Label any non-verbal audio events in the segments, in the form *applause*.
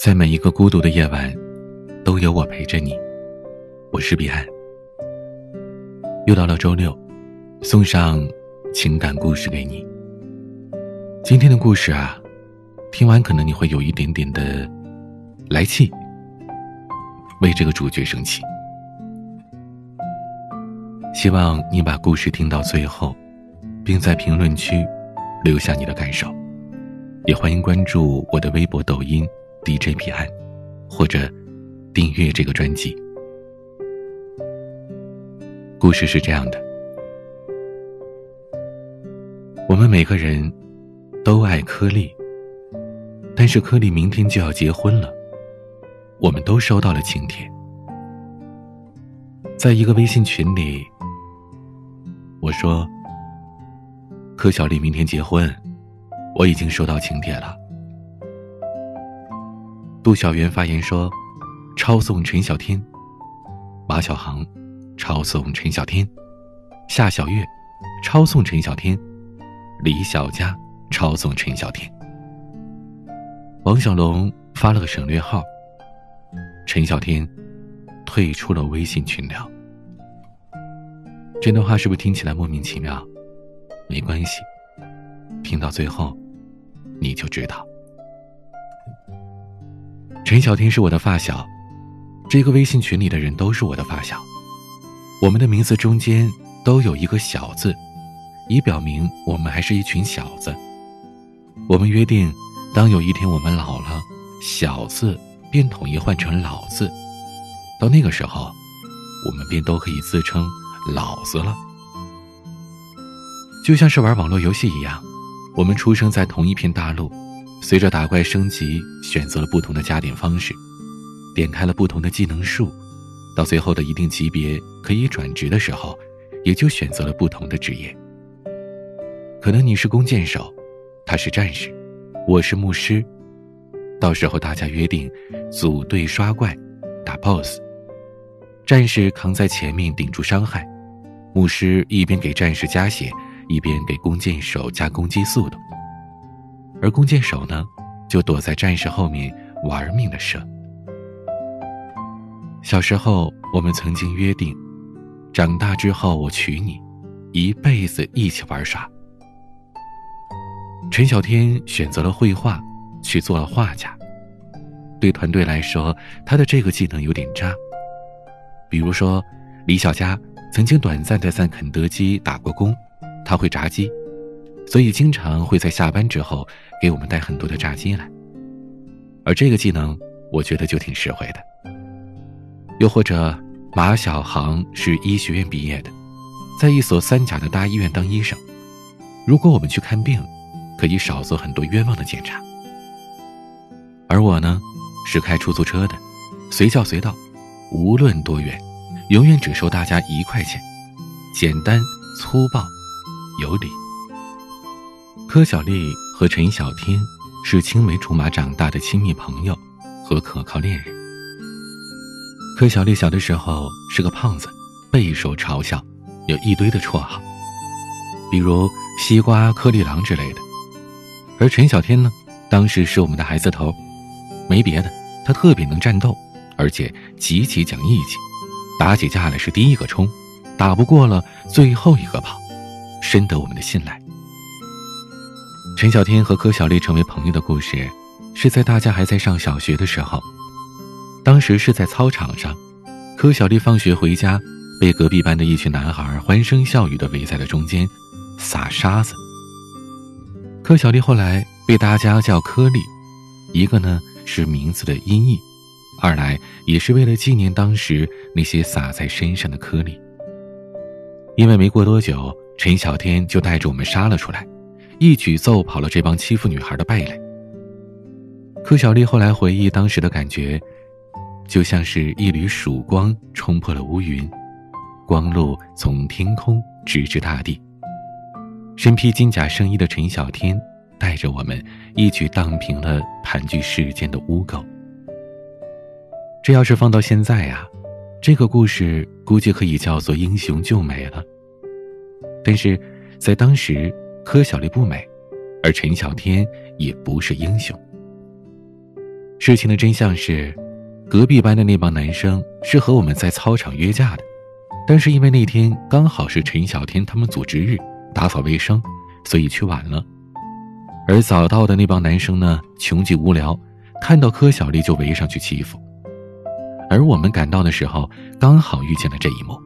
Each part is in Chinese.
在每一个孤独的夜晚，都有我陪着你。我是彼岸。又到了周六，送上情感故事给你。今天的故事啊，听完可能你会有一点点的来气，为这个主角生气。希望你把故事听到最后，并在评论区留下你的感受。也欢迎关注我的微博、抖音。DJ 彼岸，或者订阅这个专辑。故事是这样的：我们每个人都爱颗粒，但是颗粒明天就要结婚了，我们都收到了请帖。在一个微信群里，我说：“柯小丽明天结婚，我已经收到请帖了。”杜小媛发言说：“抄送陈小天，马小航，抄送陈小天，夏小月，抄送陈小天，李小佳，抄送陈小天。”王小龙发了个省略号。陈小天退出了微信群聊。这段话是不是听起来莫名其妙？没关系，听到最后，你就知道。陈小天是我的发小，这个微信群里的人都是我的发小，我们的名字中间都有一个小字，以表明我们还是一群小子。我们约定，当有一天我们老了，小字便统一换成老字，到那个时候，我们便都可以自称老子了。就像是玩网络游戏一样，我们出生在同一片大陆。随着打怪升级，选择了不同的加点方式，点开了不同的技能树，到最后的一定级别可以转职的时候，也就选择了不同的职业。可能你是弓箭手，他是战士，我是牧师。到时候大家约定组队刷怪、打 BOSS，战士扛在前面顶住伤害，牧师一边给战士加血，一边给弓箭手加攻击速度。而弓箭手呢，就躲在战士后面玩命的射。小时候我们曾经约定，长大之后我娶你，一辈子一起玩耍。陈小天选择了绘画，去做了画家。对团队来说，他的这个技能有点渣。比如说，李小佳曾经短暂的在肯德基打过工，他会炸鸡。所以经常会在下班之后给我们带很多的炸鸡来，而这个技能我觉得就挺实惠的。又或者马小航是医学院毕业的，在一所三甲的大医院当医生，如果我们去看病，可以少做很多冤枉的检查。而我呢，是开出租车的，随叫随到，无论多远，永远只收大家一块钱，简单粗暴，有理。柯小丽和陈小天是青梅竹马长大的亲密朋友和可靠恋人。柯小丽小的时候是个胖子，备受嘲笑，有一堆的绰号，比如“西瓜颗粒狼”之类的。而陈小天呢，当时是我们的孩子头，没别的，他特别能战斗，而且极其讲义气，打起架来是第一个冲，打不过了最后一个跑，深得我们的信赖。陈小天和柯小丽成为朋友的故事，是在大家还在上小学的时候。当时是在操场上，柯小丽放学回家，被隔壁班的一群男孩欢声笑语的围在了中间，撒沙子。柯小丽后来被大家叫柯丽，一个呢是名字的音译，二来也是为了纪念当时那些撒在身上的颗粒。因为没过多久，陈小天就带着我们杀了出来。一举揍跑了这帮欺负女孩的败类。柯小丽后来回忆当时的感觉，就像是一缕曙光冲破了乌云，光路从天空直至大地。身披金甲圣衣的陈小天带着我们一举荡平了盘踞世间的污垢。这要是放到现在呀，这个故事估计可以叫做英雄救美了。但是在当时。柯小丽不美，而陈小天也不是英雄。事情的真相是，隔壁班的那帮男生是和我们在操场约架的，但是因为那天刚好是陈小天他们组织日，打扫卫生，所以去晚了。而早到的那帮男生呢，穷极无聊，看到柯小丽就围上去欺负。而我们赶到的时候，刚好遇见了这一幕，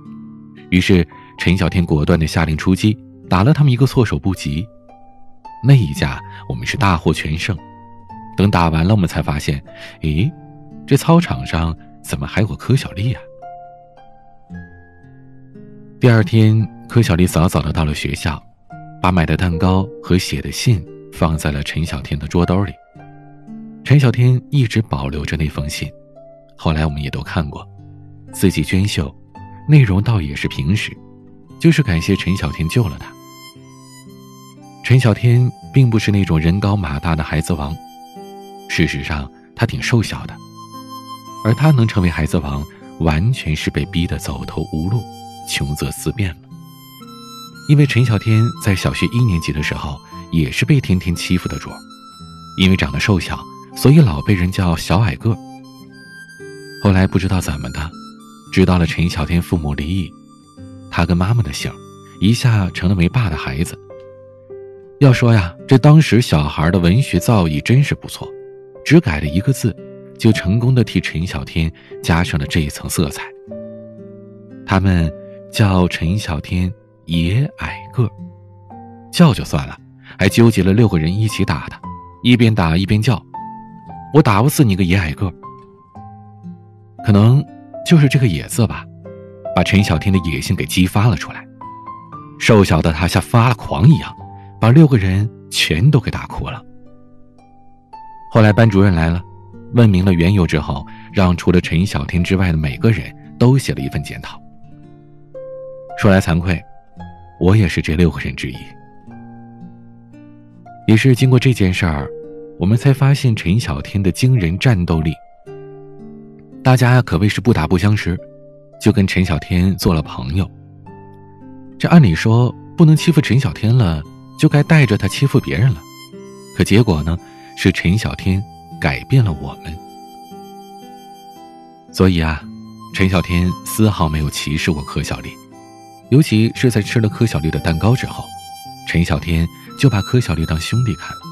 于是陈小天果断的下令出击，打了他们一个措手不及。那一架我们是大获全胜。等打完了，我们才发现，咦，这操场上怎么还有个柯小丽啊？第二天，柯小丽早早的到了学校，把买的蛋糕和写的信放在了陈小天的桌兜里。陈小天一直保留着那封信，后来我们也都看过，字迹娟秀，内容倒也是平实，就是感谢陈小天救了他。陈小天并不是那种人高马大的孩子王。事实上，他挺瘦小的，而他能成为孩子王，完全是被逼得走投无路，穷则思变了。因为陈小天在小学一年级的时候，也是被天天欺负的主，因为长得瘦小，所以老被人叫小矮个。后来不知道怎么的，知道了陈小天父母离异，他跟妈妈的姓，一下成了没爸的孩子。要说呀，这当时小孩的文学造诣真是不错。只改了一个字，就成功的替陈小天加上了这一层色彩。他们叫陈小天野矮个，叫就算了，还纠结了六个人一起打他，一边打一边叫：“我打不死你个野矮个！”可能就是这个“野”字吧，把陈小天的野性给激发了出来。瘦小的他像发了狂一样，把六个人全都给打哭了。后来班主任来了，问明了缘由之后，让除了陈小天之外的每个人都写了一份检讨。说来惭愧，我也是这六个人之一。也是经过这件事儿，我们才发现陈小天的惊人战斗力。大家可谓是不打不相识，就跟陈小天做了朋友。这按理说不能欺负陈小天了，就该带着他欺负别人了，可结果呢？是陈小天改变了我们，所以啊，陈小天丝毫没有歧视过柯小丽，尤其是在吃了柯小丽的蛋糕之后，陈小天就把柯小丽当兄弟看了，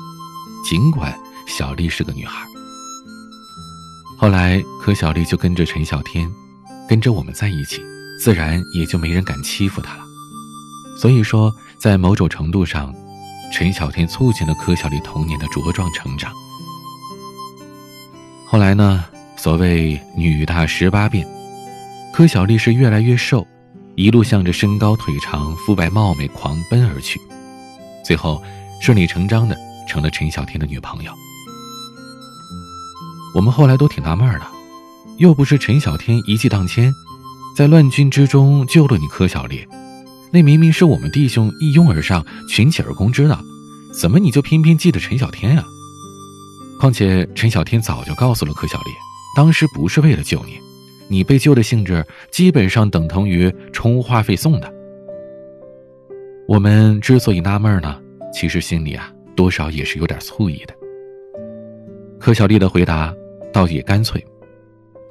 尽管小丽是个女孩。后来柯小丽就跟着陈小天，跟着我们在一起，自然也就没人敢欺负她了。所以说，在某种程度上。陈小天促进了柯小丽童年的茁壮成长。后来呢，所谓女大十八变，柯小丽是越来越瘦，一路向着身高腿长、肤白貌美狂奔而去，最后顺理成章的成了陈小天的女朋友。我们后来都挺纳闷的，又不是陈小天一骑当千，在乱军之中救了你柯小丽。那明明是我们弟兄一拥而上，群起而攻之的，怎么你就偏偏记得陈小天啊？况且陈小天早就告诉了柯小丽，当时不是为了救你，你被救的性质基本上等同于充话费送的。我们之所以纳闷呢，其实心里啊多少也是有点醋意的。柯小丽的回答倒也干脆，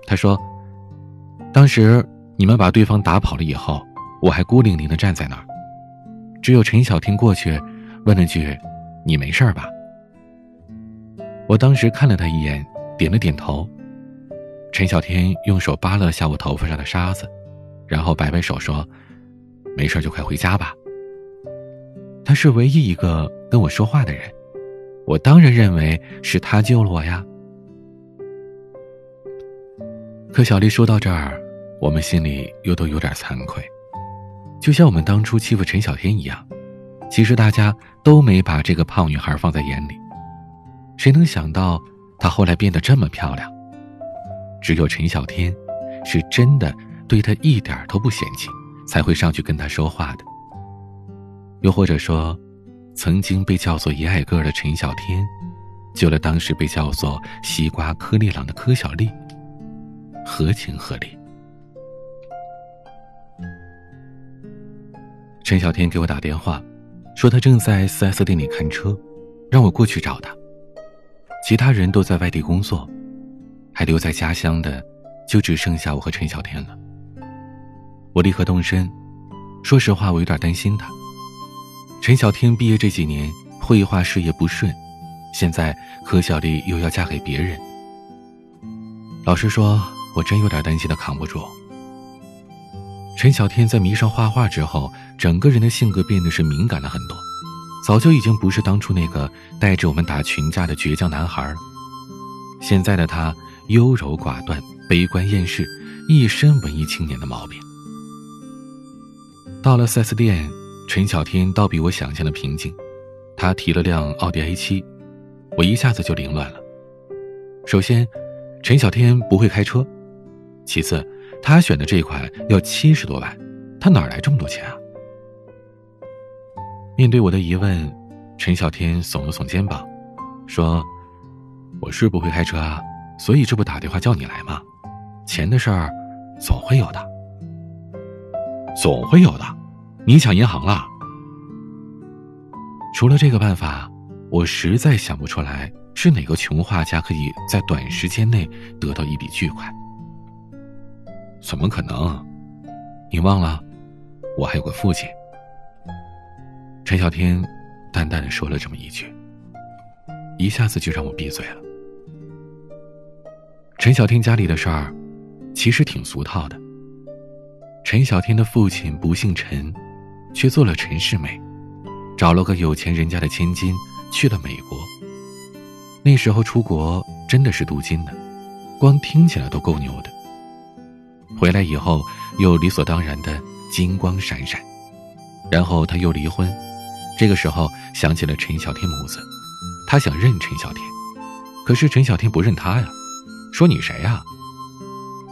他说：“当时你们把对方打跑了以后。”我还孤零零的站在那儿，只有陈小天过去，问了句：“你没事吧？”我当时看了他一眼，点了点头。陈小天用手扒了下我头发上的沙子，然后摆摆手说：“没事就快回家吧。”他是唯一一个跟我说话的人，我当然认为是他救了我呀。可小丽说到这儿，我们心里又都有点惭愧。就像我们当初欺负陈小天一样，其实大家都没把这个胖女孩放在眼里。谁能想到她后来变得这么漂亮？只有陈小天，是真的对她一点都不嫌弃，才会上去跟她说话的。又或者说，曾经被叫做“一矮个”的陈小天，救了当时被叫做“西瓜颗粒郎”的柯小丽，合情合理。陈小天给我打电话，说他正在 4S 店里看车，让我过去找他。其他人都在外地工作，还留在家乡的，就只剩下我和陈小天了。我立刻动身，说实话，我有点担心他。陈小天毕业这几年，绘画事业不顺，现在柯小丽又要嫁给别人。老实说，我真有点担心他扛不住。陈小天在迷上画画之后，整个人的性格变得是敏感了很多，早就已经不是当初那个带着我们打群架的倔强男孩了。现在的他优柔寡断、悲观厌世，一身文艺青年的毛病。到了 4S 店，陈小天倒比我想象的平静。他提了辆奥迪 A7，我一下子就凌乱了。首先，陈小天不会开车；其次，他选的这款要七十多万，他哪来这么多钱啊？面对我的疑问，陈小天耸了耸肩膀，说：“我是不会开车啊，所以这不打电话叫你来吗？钱的事儿，总会有的。总会有的，你抢银行了？”除了这个办法，我实在想不出来是哪个穷画家可以在短时间内得到一笔巨款。怎么可能？你忘了，我还有个父亲。陈小天淡淡的说了这么一句，一下子就让我闭嘴了。陈小天家里的事儿，其实挺俗套的。陈小天的父亲不姓陈，却做了陈世美。找了个有钱人家的千金，去了美国。那时候出国真的是镀金的，光听起来都够牛的。回来以后又理所当然的金光闪闪，然后他又离婚。这个时候想起了陈小天母子，他想认陈小天，可是陈小天不认他呀，说你谁呀？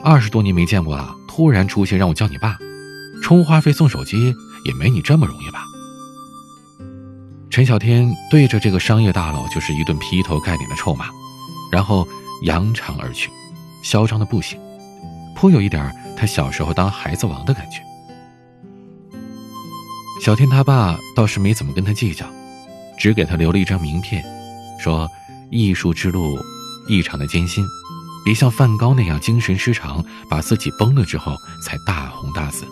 二十多年没见过了，突然出现让我叫你爸，充话费送手机也没你这么容易吧？陈小天对着这个商业大佬就是一顿劈头盖脸的臭骂，然后扬长而去，嚣张的不行，颇有一点他小时候当孩子王的感觉。小天他爸倒是没怎么跟他计较，只给他留了一张名片，说艺术之路异常的艰辛，别像梵高那样精神失常，把自己崩了之后才大红大紫。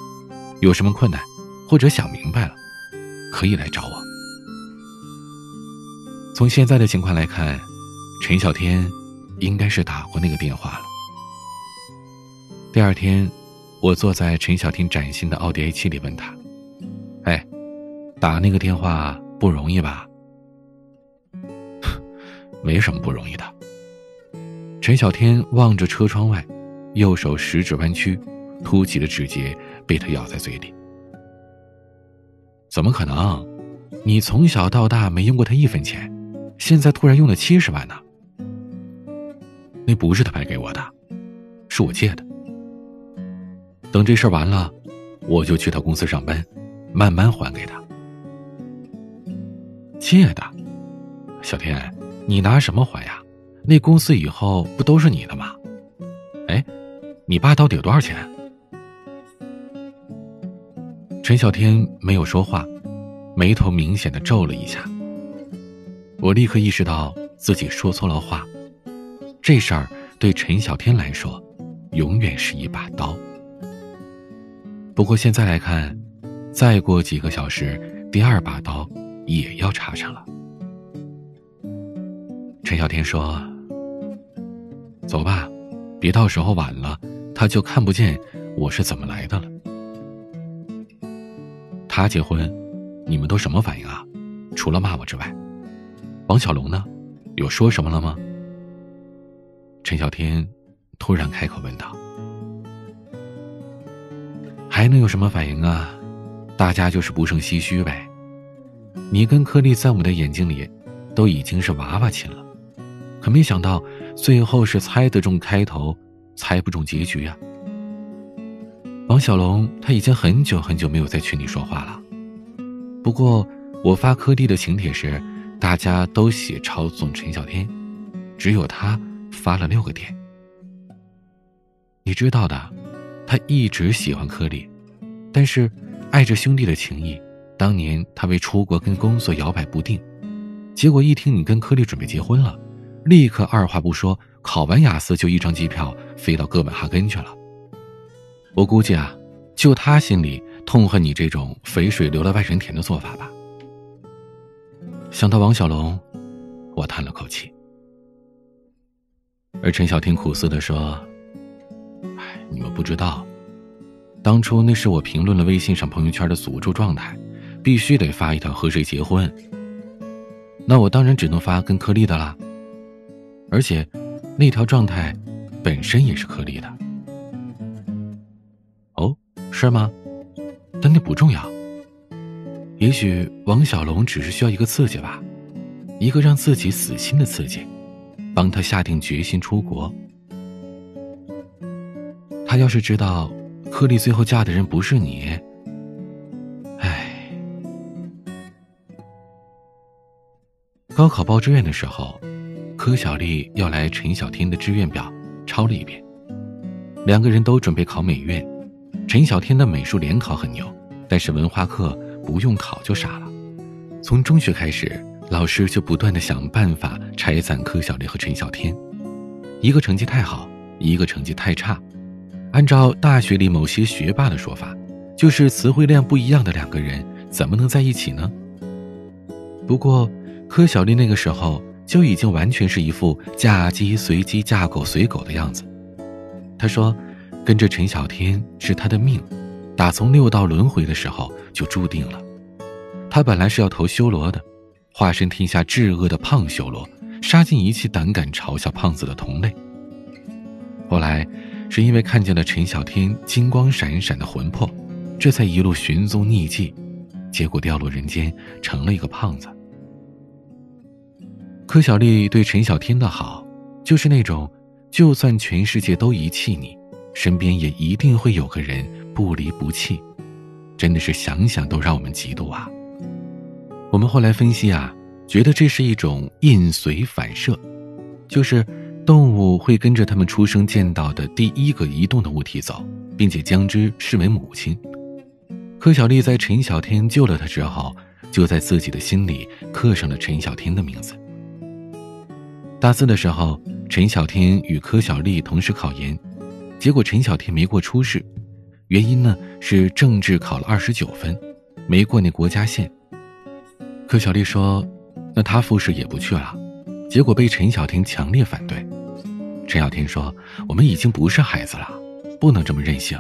有什么困难或者想明白了，可以来找我。从现在的情况来看，陈小天应该是打过那个电话了。第二天，我坐在陈小天崭新的奥迪 A 七里问他：“哎，打那个电话不容易吧？”“ *laughs* 没什么不容易的。”陈小天望着车窗外，右手食指弯曲，凸起的指节被他咬在嘴里。“怎么可能？你从小到大没用过他一分钱。”现在突然用了七十万呢，那不是他白给我的，是我借的。等这事儿完了，我就去他公司上班，慢慢还给他。借的，小天，你拿什么还呀？那公司以后不都是你的吗？哎，你爸到底有多少钱？陈小天没有说话，眉头明显的皱了一下。我立刻意识到自己说错了话，这事儿对陈小天来说，永远是一把刀。不过现在来看，再过几个小时，第二把刀也要插上了。陈小天说：“走吧，别到时候晚了，他就看不见我是怎么来的了。”他结婚，你们都什么反应啊？除了骂我之外。王小龙呢？有说什么了吗？陈小天突然开口问道：“还能有什么反应啊？大家就是不胜唏嘘呗。你跟柯丽在我们的眼睛里，都已经是娃娃亲了，可没想到最后是猜得中开头，猜不中结局啊。王小龙他已经很久很久没有在群里说话了。不过我发柯蒂的请帖时。”大家都写抄送陈小天，只有他发了六个点。你知道的，他一直喜欢柯里，但是爱着兄弟的情谊，当年他为出国跟工作摇摆不定，结果一听你跟柯里准备结婚了，立刻二话不说考完雅思就一张机票飞到哥本哈根去了。我估计啊，就他心里痛恨你这种肥水流了外人田的做法吧。想到王小龙，我叹了口气。而陈小天苦涩的说：“哎，你们不知道，当初那是我评论了微信上朋友圈的诅咒状态，必须得发一条和谁结婚。那我当然只能发跟颗粒的啦。而且，那条状态本身也是颗粒的。哦，是吗？但那不重要。也许王小龙只是需要一个刺激吧，一个让自己死心的刺激。”帮他下定决心出国。他要是知道，柯丽最后嫁的人不是你，唉。高考报志愿的时候，柯小丽要来陈小天的志愿表抄了一遍。两个人都准备考美院，陈小天的美术联考很牛，但是文化课不用考就傻了。从中学开始。老师就不断的想办法拆散柯小丽和陈小天，一个成绩太好，一个成绩太差。按照大学里某些学霸的说法，就是词汇量不一样的两个人怎么能在一起呢？不过，柯小丽那个时候就已经完全是一副嫁鸡随鸡嫁狗随狗的样子。她说，跟着陈小天是她的命，打从六道轮回的时候就注定了。她本来是要投修罗的。化身天下至恶的胖修罗，杀尽一切胆敢嘲笑胖子的同类。后来，是因为看见了陈小天金光闪闪的魂魄，这才一路寻踪匿迹，结果掉落人间，成了一个胖子。柯小丽对陈小天的好，就是那种，就算全世界都遗弃你，身边也一定会有个人不离不弃，真的是想想都让我们嫉妒啊。我们后来分析啊，觉得这是一种印随反射，就是动物会跟着它们出生见到的第一个移动的物体走，并且将之视为母亲。柯小丽在陈小天救了她之后，就在自己的心里刻上了陈小天的名字。大四的时候，陈小天与柯小丽同时考研，结果陈小天没过初试，原因呢是政治考了二十九分，没过那国家线。柯小丽说：“那她复试也不去了，结果被陈小天强烈反对。陈小天说：‘我们已经不是孩子了，不能这么任性。’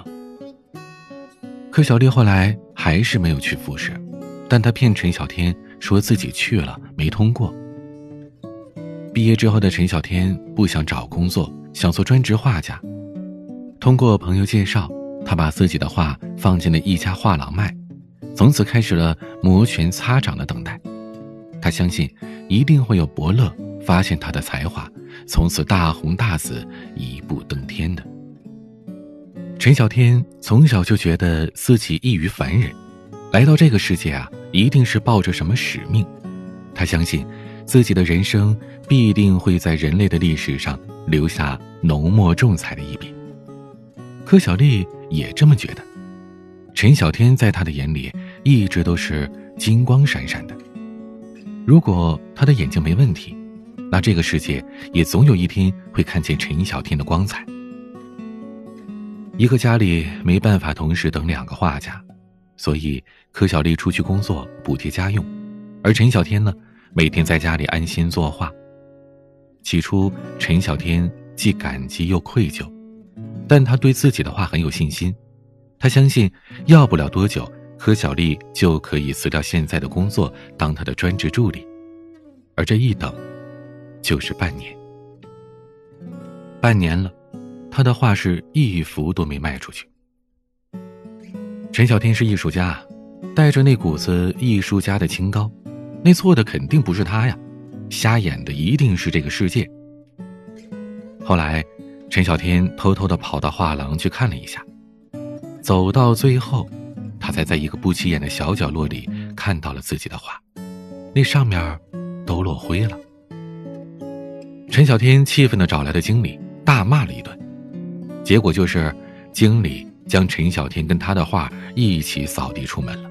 可小丽后来还是没有去复试，但她骗陈小天说自己去了，没通过。毕业之后的陈小天不想找工作，想做专职画家。通过朋友介绍，他把自己的画放进了一家画廊卖。”从此开始了摩拳擦掌的等待，他相信一定会有伯乐发现他的才华，从此大红大紫，一步登天的。陈小天从小就觉得自己异于凡人，来到这个世界啊，一定是抱着什么使命。他相信自己的人生必定会在人类的历史上留下浓墨重彩的一笔。柯小丽也这么觉得。陈小天在他的眼里一直都是金光闪闪的。如果他的眼睛没问题，那这个世界也总有一天会看见陈小天的光彩。一个家里没办法同时等两个画家，所以柯小丽出去工作补贴家用，而陈小天呢，每天在家里安心作画。起初，陈小天既感激又愧疚，但他对自己的画很有信心。他相信，要不了多久，柯小丽就可以辞掉现在的工作，当他的专职助理。而这一等，就是半年。半年了，他的画是一幅都没卖出去。陈小天是艺术家，带着那股子艺术家的清高，那错的肯定不是他呀，瞎眼的一定是这个世界。后来，陈小天偷偷的跑到画廊去看了一下。走到最后，他才在一个不起眼的小角落里看到了自己的画，那上面都落灰了。陈小天气愤的找来了经理，大骂了一顿，结果就是经理将陈小天跟他的画一起扫地出门了。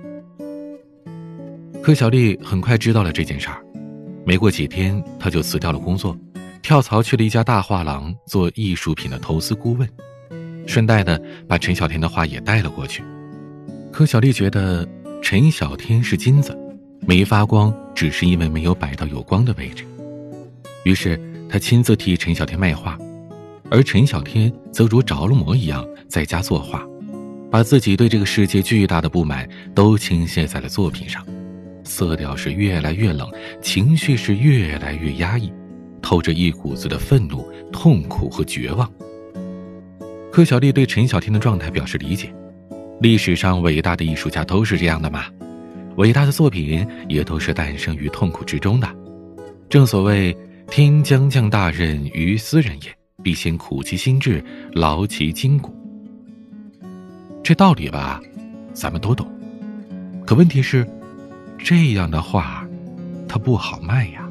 柯小丽很快知道了这件事儿，没过几天，他就辞掉了工作，跳槽去了一家大画廊做艺术品的投资顾问，顺带的把陈小天的画也带了过去。柯小丽觉得陈小天是金子，没发光只是因为没有摆到有光的位置。于是他亲自替陈小天卖画，而陈小天则如着了魔一样在家作画。把自己对这个世界巨大的不满都倾泻在了作品上，色调是越来越冷，情绪是越来越压抑，透着一股子的愤怒、痛苦和绝望。柯小丽对陈小天的状态表示理解，历史上伟大的艺术家都是这样的嘛，伟大的作品也都是诞生于痛苦之中的。正所谓“天将降大任于斯人也，必先苦其心志，劳其筋骨。”这道理吧，咱们都懂。可问题是，这样的画，它不好卖呀。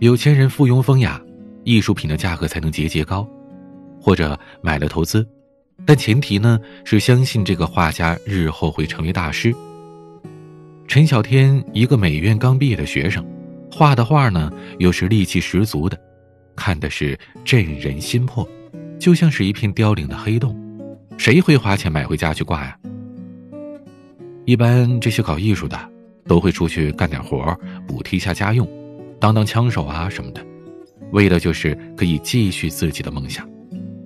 有钱人附庸风雅，艺术品的价格才能节节高，或者买了投资，但前提呢是相信这个画家日后会成为大师。陈小天一个美院刚毕业的学生，画的画呢又是戾气十足的，看的是震人心魄，就像是一片凋零的黑洞。谁会花钱买回家去挂呀？一般这些搞艺术的都会出去干点活补贴一下家用，当当枪手啊什么的，为的就是可以继续自己的梦想，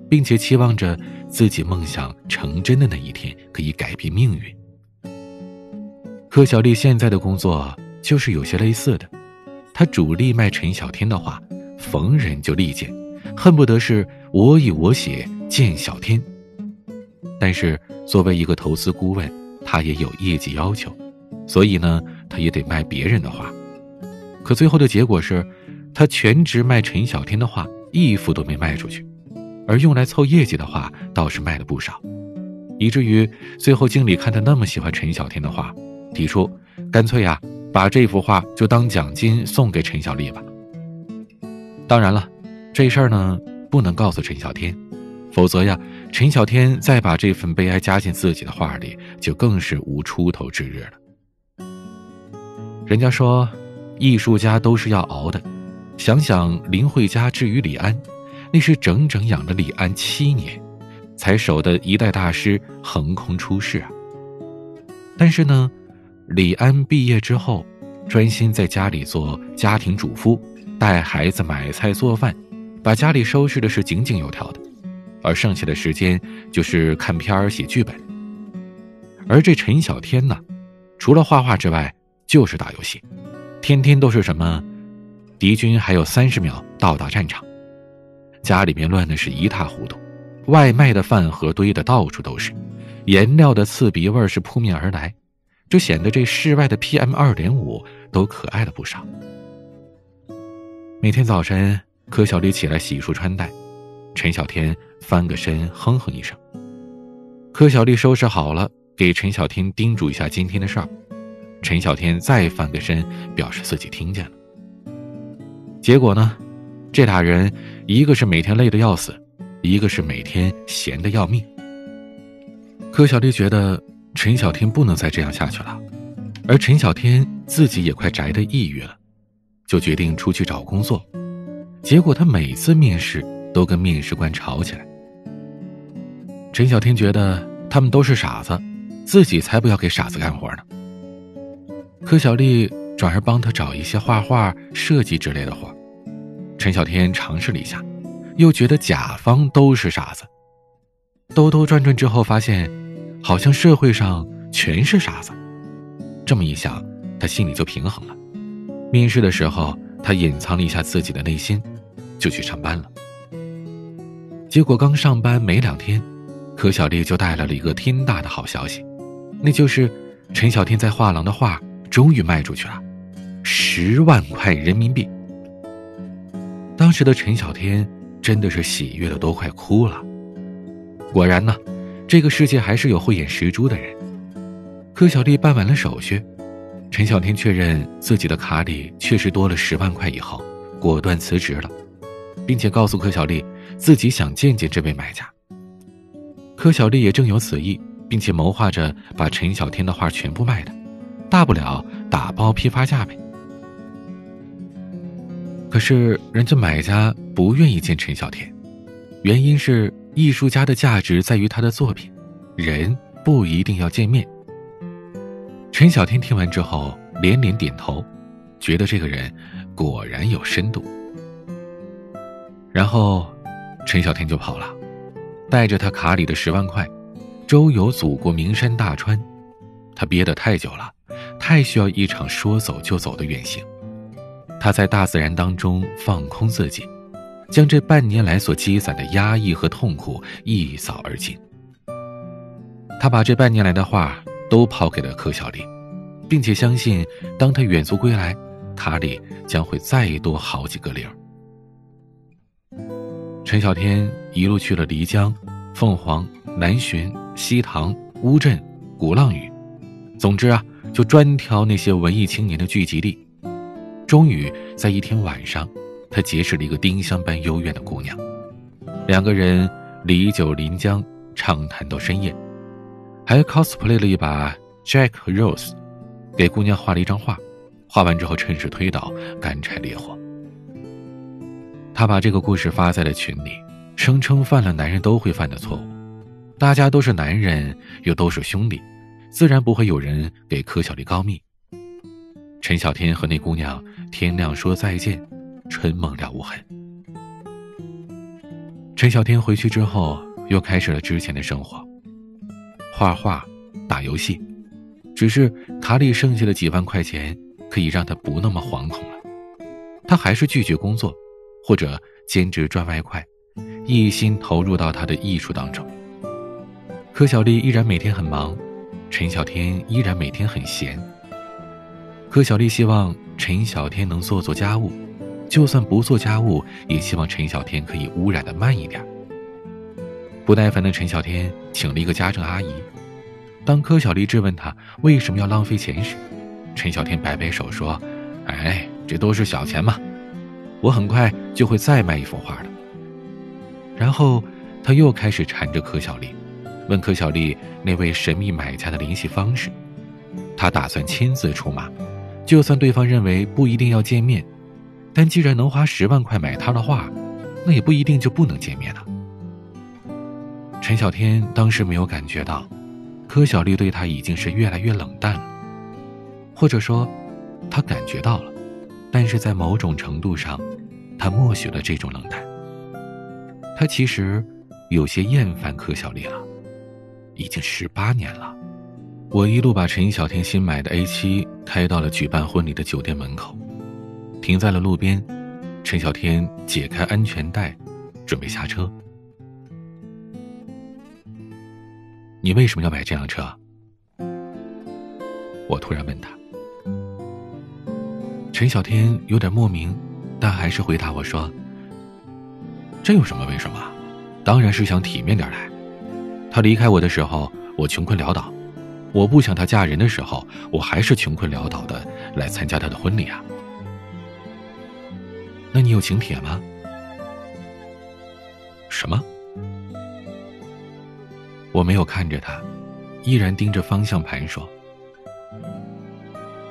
并且期望着自己梦想成真的那一天可以改变命运。柯小丽现在的工作就是有些类似的，他主力卖陈小天的画，逢人就力荐，恨不得是我以我血见小天。但是作为一个投资顾问，他也有业绩要求，所以呢，他也得卖别人的画。可最后的结果是，他全职卖陈小天的画，一幅都没卖出去，而用来凑业绩的画倒是卖了不少，以至于最后经理看他那么喜欢陈小天的画，提出干脆呀，把这幅画就当奖金送给陈小丽吧。当然了，这事儿呢不能告诉陈小天。否则呀，陈小天再把这份悲哀加进自己的画里，就更是无出头之日了。人家说，艺术家都是要熬的。想想林慧嘉至于李安，那是整整养了李安七年，才守得一代大师横空出世啊。但是呢，李安毕业之后，专心在家里做家庭主妇，带孩子、买菜、做饭，把家里收拾的是井井有条的。而剩下的时间就是看片儿、写剧本。而这陈小天呢，除了画画之外，就是打游戏，天天都是什么，敌军还有三十秒到达战场，家里面乱的是一塌糊涂，外卖的饭盒堆的到处都是，颜料的刺鼻味是扑面而来，就显得这室外的 PM 二点五都可爱了不少。每天早晨，柯小丽起来洗漱穿戴，陈小天。翻个身，哼哼一声。柯小丽收拾好了，给陈小天叮嘱一下今天的事儿。陈小天再翻个身，表示自己听见了。结果呢，这俩人一个是每天累得要死，一个是每天闲得要命。柯小丽觉得陈小天不能再这样下去了，而陈小天自己也快宅得抑郁了，就决定出去找工作。结果他每次面试都跟面试官吵起来。陈小天觉得他们都是傻子，自己才不要给傻子干活呢。柯小丽转而帮他找一些画画、设计之类的活。陈小天尝试了一下，又觉得甲方都是傻子。兜兜转转之后，发现好像社会上全是傻子。这么一想，他心里就平衡了。面试的时候，他隐藏了一下自己的内心，就去上班了。结果刚上班没两天。柯小丽就带来了一个天大的好消息，那就是陈小天在画廊的画终于卖出去了，十万块人民币。当时的陈小天真的是喜悦的都快哭了。果然呢，这个世界还是有慧眼识珠的人。柯小丽办完了手续，陈小天确认自己的卡里确实多了十万块以后，果断辞职了，并且告诉柯小丽自己想见见这位买家。柯小丽也正有此意，并且谋划着把陈小天的画全部卖了，大不了打包批发价呗。可是人家买家不愿意见陈小天，原因是艺术家的价值在于他的作品，人不一定要见面。陈小天听完之后连连点头，觉得这个人果然有深度。然后，陈小天就跑了，带着他卡里的十万块，周游祖国名山大川。他憋得太久了，太需要一场说走就走的远行。他在大自然当中放空自己，将这半年来所积攒的压抑和痛苦一扫而尽。他把这半年来的画都抛给了柯小丽，并且相信，当他远足归来，卡里将会再多好几个零。陈小天一路去了漓江、凤凰、南浔、西塘、乌镇、鼓浪屿，总之啊，就专挑那些文艺青年的聚集地。终于在一天晚上，他结识了一个丁香般幽怨的姑娘，两个人离酒临江，畅谈到深夜，还 cosplay 了一把 Jack 和 Rose，给姑娘画了一张画，画完之后趁势推倒，干柴烈火。他把这个故事发在了群里，声称犯了男人都会犯的错误，大家都是男人，又都是兄弟，自然不会有人给柯小丽告密。陈小天和那姑娘天亮说再见，春梦了无痕。陈小天回去之后，又开始了之前的生活，画画、打游戏，只是卡里剩下的几万块钱可以让他不那么惶恐了。他还是拒绝工作，或者兼职赚外快，一心投入到他的艺术当中。柯小丽依然每天很忙，陈小天依然每天很闲。柯小丽希望陈小天能做做家务，就算不做家务，也希望陈小天可以污染的慢一点。不耐烦的陈小天请了一个家政阿姨。当柯小丽质问他为什么要浪费钱时，陈小天摆摆手说：“哎，这都是小钱嘛，我很快就会再卖一幅画的。”然后他又开始缠着柯小丽，问柯小丽那位神秘买家的联系方式，他打算亲自出马。就算对方认为不一定要见面，但既然能花十万块买他的画，那也不一定就不能见面了。陈小天当时没有感觉到，柯小丽对他已经是越来越冷淡了，或者说，他感觉到了，但是在某种程度上，他默许了这种冷淡。他其实有些厌烦柯小丽了，已经十八年了。我一路把陈小天新买的 A 七开到了举办婚礼的酒店门口，停在了路边。陈小天解开安全带，准备下车。你为什么要买这辆车？我突然问他。陈小天有点莫名，但还是回答我说：“这有什么为什么？当然是想体面点来。他离开我的时候，我穷困潦倒。”我不想她嫁人的时候，我还是穷困潦倒的来参加她的婚礼啊。那你有请帖吗？什么？我没有看着他，依然盯着方向盘说：“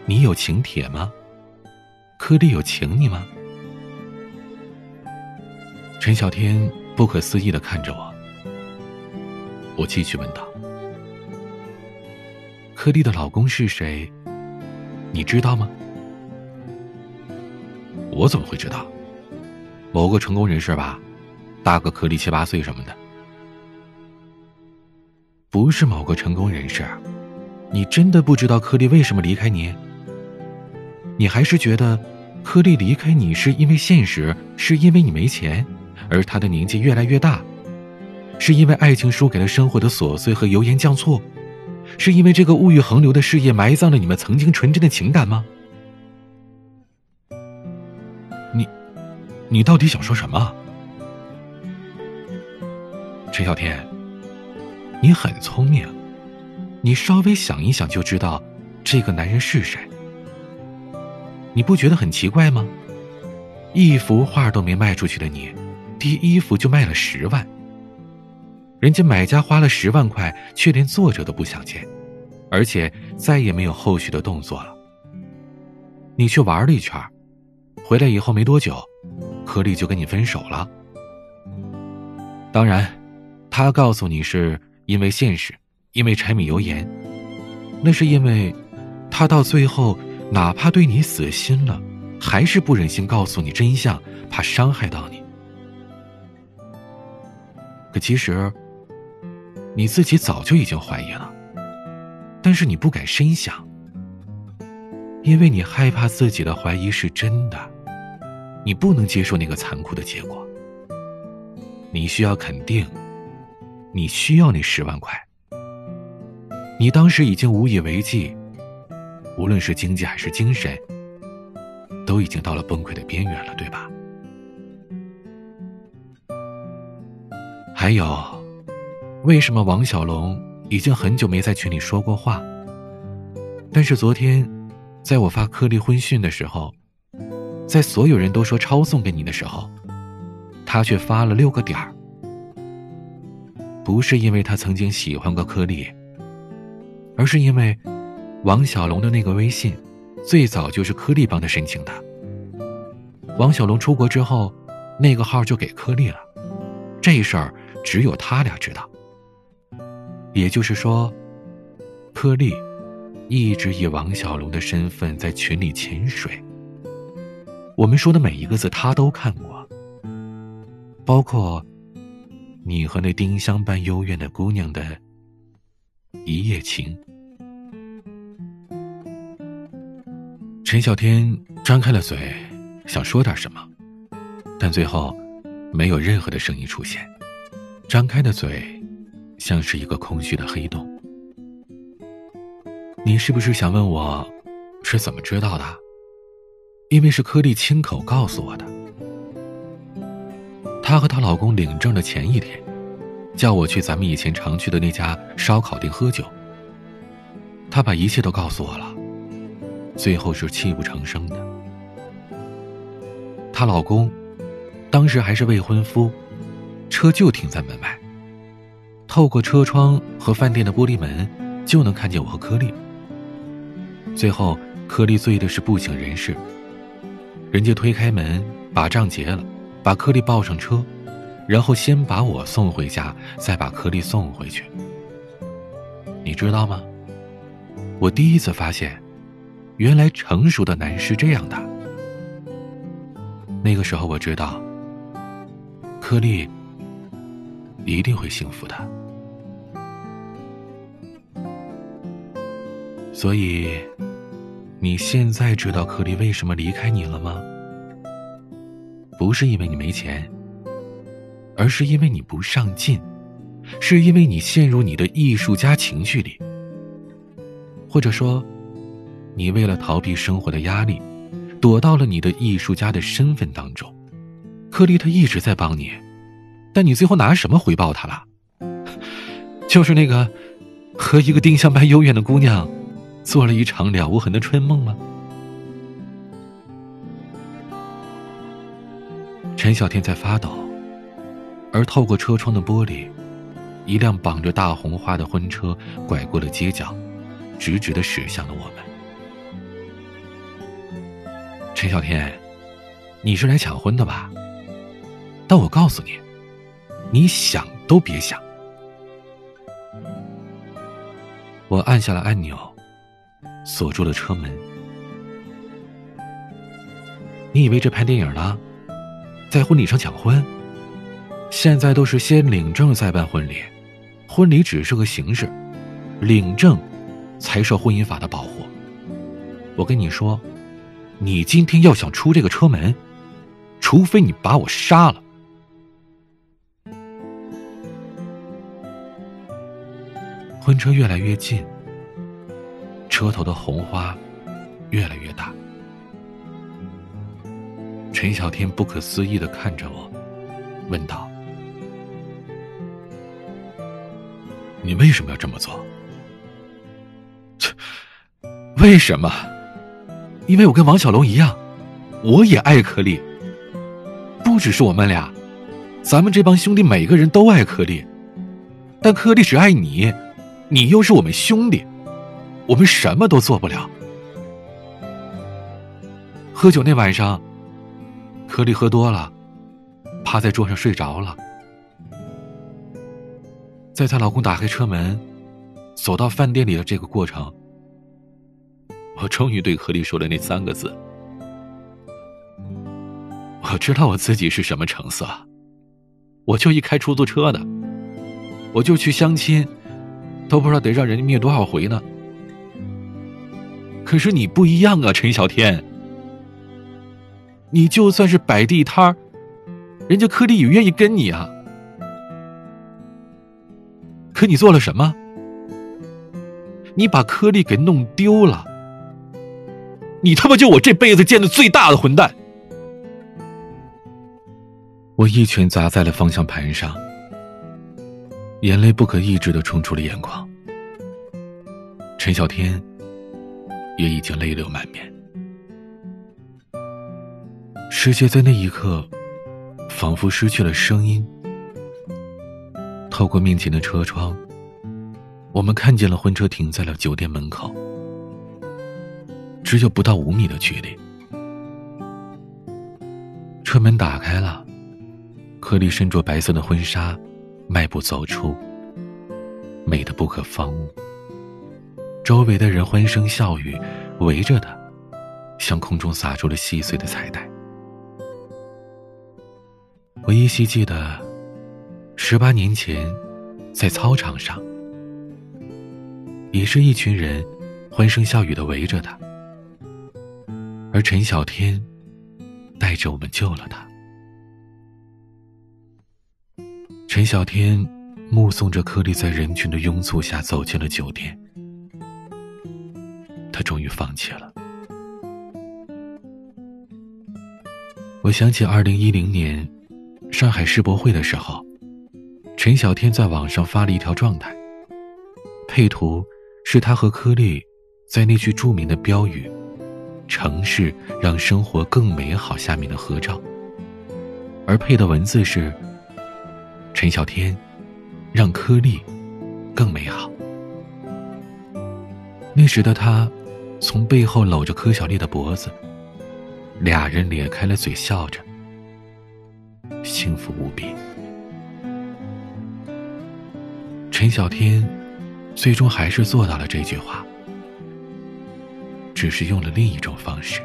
你有请帖吗？柯丽有请你吗？”陈小天不可思议的看着我，我继续问道。柯丽的老公是谁？你知道吗？我怎么会知道？某个成功人士吧，大个颗粒七八岁什么的。不是某个成功人士，你真的不知道柯丽为什么离开你？你还是觉得柯丽离开你是因为现实，是因为你没钱，而他的年纪越来越大，是因为爱情输给了生活的琐碎和油盐酱醋？是因为这个物欲横流的事业埋葬了你们曾经纯真的情感吗？你到底想说什么？陈小天，你很聪明，你稍微想一想就知道这个男人是谁。你不觉得很奇怪吗？一幅画都没卖出去的你，第一幅就卖了十万。人家买家花了十万块，却连作者都不想见，而且再也没有后续的动作了。你去玩了一圈，回来以后没多久，柯丽就跟你分手了。当然，他告诉你是因为现实，因为柴米油盐。那是因为，他到最后哪怕对你死心了，还是不忍心告诉你真相，怕伤害到你。可其实，你自己早就已经怀疑了，但是你不敢深想，因为你害怕自己的怀疑是真的，你不能接受那个残酷的结果。你需要肯定，你需要那十万块。你当时已经无以为继，无论是经济还是精神，都已经到了崩溃的边缘了，对吧？还有，为什么王小龙已经很久没在群里说过话？但是昨天，在我发颗粒婚讯的时候，在所有人都说抄送给你的时候。他却发了六个点儿，不是因为他曾经喜欢过柯丽，而是因为王小龙的那个微信，最早就是柯丽帮他申请的。王小龙出国之后，那个号就给柯丽了，这事儿只有他俩知道。也就是说，柯丽一直以王小龙的身份在群里潜水。我们说的每一个字，他都看过。包括你和那丁香般幽怨的姑娘的一夜情。陈小天张开了嘴，想说点什么，但最后没有任何的声音出现。张开的嘴像是一个空虚的黑洞。你是不是想问我是怎么知道的？因为是柯丽亲口告诉我的。她和她老公领证的前一天，叫我去咱们以前常去的那家烧烤店喝酒。她把一切都告诉我了，最后是泣不成声的。她老公当时还是未婚夫，车就停在门外，透过车窗和饭店的玻璃门就能看见我和柯丽。最后，柯丽醉的是不省人事，人家推开门把账结了。把柯丽抱上车，然后先把我送回家，再把柯丽送回去。你知道吗？我第一次发现，原来成熟的男是这样的。那个时候我知道，柯丽一定会幸福的。所以，你现在知道柯利为什么离开你了吗？不是因为你没钱，而是因为你不上进，是因为你陷入你的艺术家情绪里，或者说，你为了逃避生活的压力，躲到了你的艺术家的身份当中。柯利他一直在帮你，但你最后拿什么回报他了？*laughs* 就是那个和一个丁香般幽怨的姑娘，做了一场了无痕的春梦吗？陈小天在发抖，而透过车窗的玻璃，一辆绑着大红花的婚车拐过了街角，直直的驶向了我们。陈小天，你是来抢婚的吧？但我告诉你，你想都别想。我按下了按钮，锁住了车门。你以为这拍电影了？在婚礼上抢婚，现在都是先领证再办婚礼，婚礼只是个形式，领证才受婚姻法的保护。我跟你说，你今天要想出这个车门，除非你把我杀了。婚车越来越近，车头的红花越来越大。陈小天不可思议的看着我，问道：“你为什么要这么做？”“切，为什么？因为我跟王小龙一样，我也爱柯丽。不只是我们俩，咱们这帮兄弟每个人都爱柯丽，但柯丽只爱你，你又是我们兄弟，我们什么都做不了。”喝酒那晚上。颗粒喝多了，趴在桌上睡着了。在她老公打开车门，走到饭店里的这个过程，我终于对颗粒说了那三个字：“我知道我自己是什么成色，我就一开出租车的，我就去相亲，都不知道得让人家灭多少回呢。可是你不一样啊，陈小天。”你就算是摆地摊儿，人家柯丽也愿意跟你啊。可你做了什么？你把柯丽给弄丢了。你他妈就我这辈子见的最大的混蛋！我一拳砸在了方向盘上，眼泪不可抑制的冲出了眼眶。陈小天也已经泪流满面。世界在那一刻，仿佛失去了声音。透过面前的车窗，我们看见了婚车停在了酒店门口，只有不到五米的距离。车门打开了，柯莉身着白色的婚纱，迈步走出，美得不可方物。周围的人欢声笑语，围着他，向空中洒出了细碎的彩带。我依稀记得，十八年前，在操场上，也是一群人欢声笑语的围着他，而陈小天带着我们救了他。陈小天目送着柯丽在人群的拥簇下走进了酒店，他终于放弃了。我想起二零一零年。上海世博会的时候，陈小天在网上发了一条状态，配图是他和柯丽在那句著名的标语“城市让生活更美好”下面的合照，而配的文字是“陈小天让柯丽更美好”。那时的他从背后搂着柯小丽的脖子，俩人咧开了嘴笑着。幸福无比。陈小天最终还是做到了这句话，只是用了另一种方式。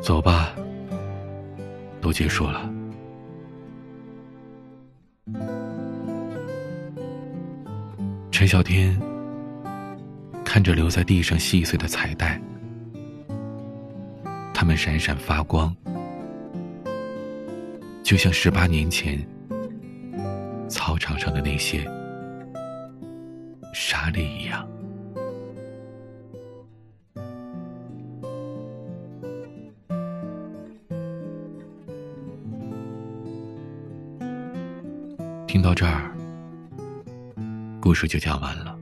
走吧，都结束了。陈小天看着留在地上细碎的彩带。它们闪闪发光，就像十八年前操场上的那些沙粒一样。听到这儿，故事就讲完了。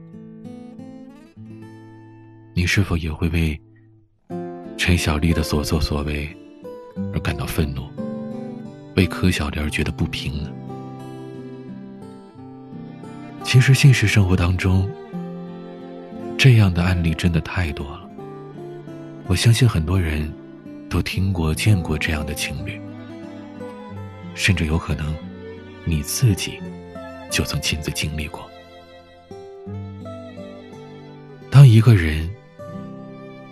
你是否也会为？陈小丽的所作所为，而感到愤怒，为柯小丽而觉得不平呢。其实现实生活当中，这样的案例真的太多了。我相信很多人都听过、见过这样的情侣，甚至有可能你自己就曾亲自经历过。当一个人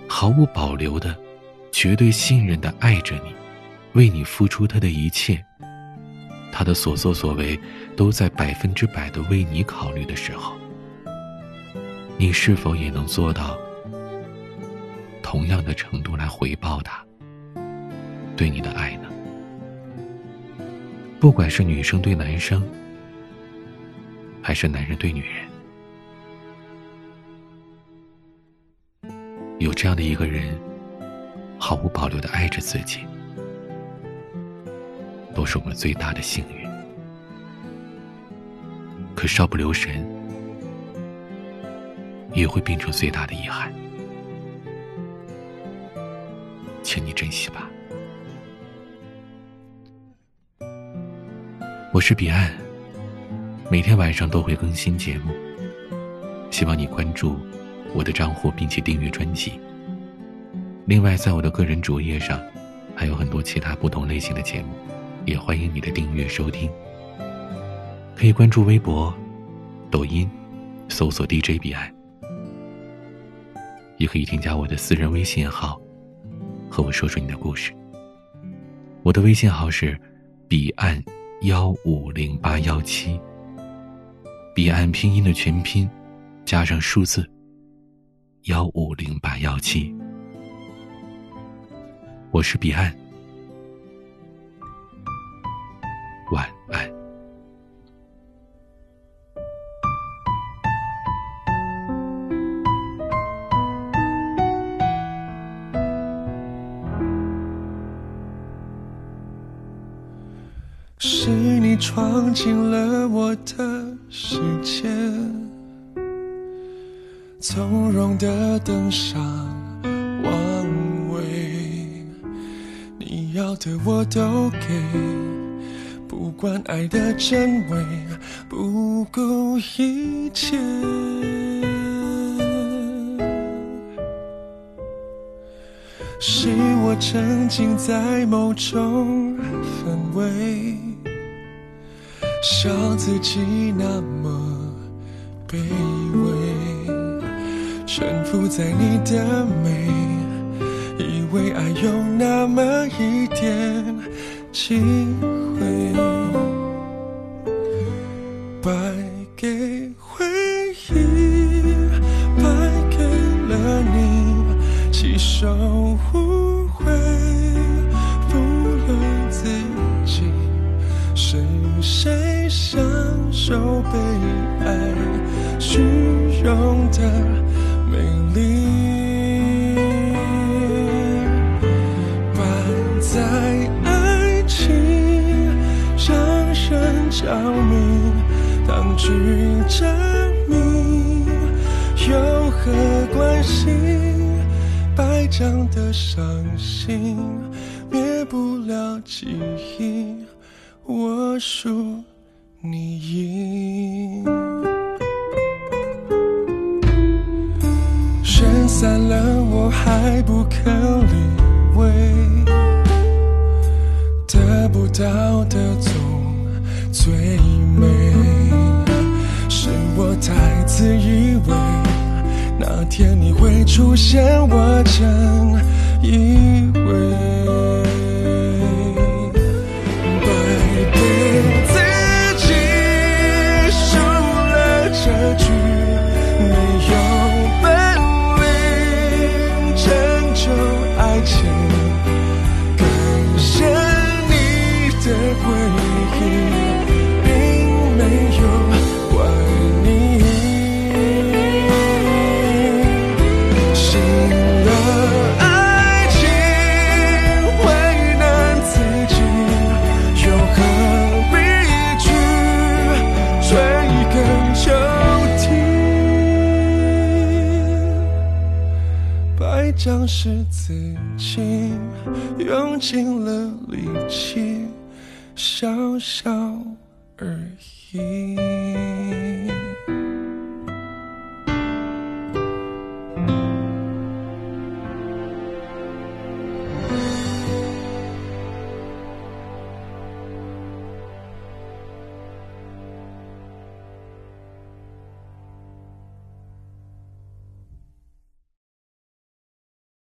毫无保留的。绝对信任的爱着你，为你付出他的一切，他的所作所为都在百分之百的为你考虑的时候，你是否也能做到同样的程度来回报他对你的爱呢？不管是女生对男生，还是男人对女人，有这样的一个人。毫无保留的爱着自己，都是我们最大的幸运。可稍不留神，也会变成最大的遗憾。请你珍惜吧。我是彼岸，每天晚上都会更新节目，希望你关注我的账户，并且订阅专辑。另外，在我的个人主页上，还有很多其他不同类型的节目，也欢迎你的订阅收听。可以关注微博、抖音，搜索 DJ 彼岸，也可以添加我的私人微信号，和我说说你的故事。我的微信号是彼岸幺五零八幺七，彼岸拼音的全拼加上数字幺五零八幺七。我是彼岸，晚安。是你闯进了我的世界，从容的登上王位，你要的我都给，不管爱的真伪，不顾一切。是我沉浸在某种氛围，笑自己那么卑微，沉浮在你的美，以为爱有那么一点机会，伤心，灭不了记忆。我输，你赢。人散了，我还不肯理会。得不到的总最美，是我太自以为。那天你会出现，我真一是自己用尽了力气，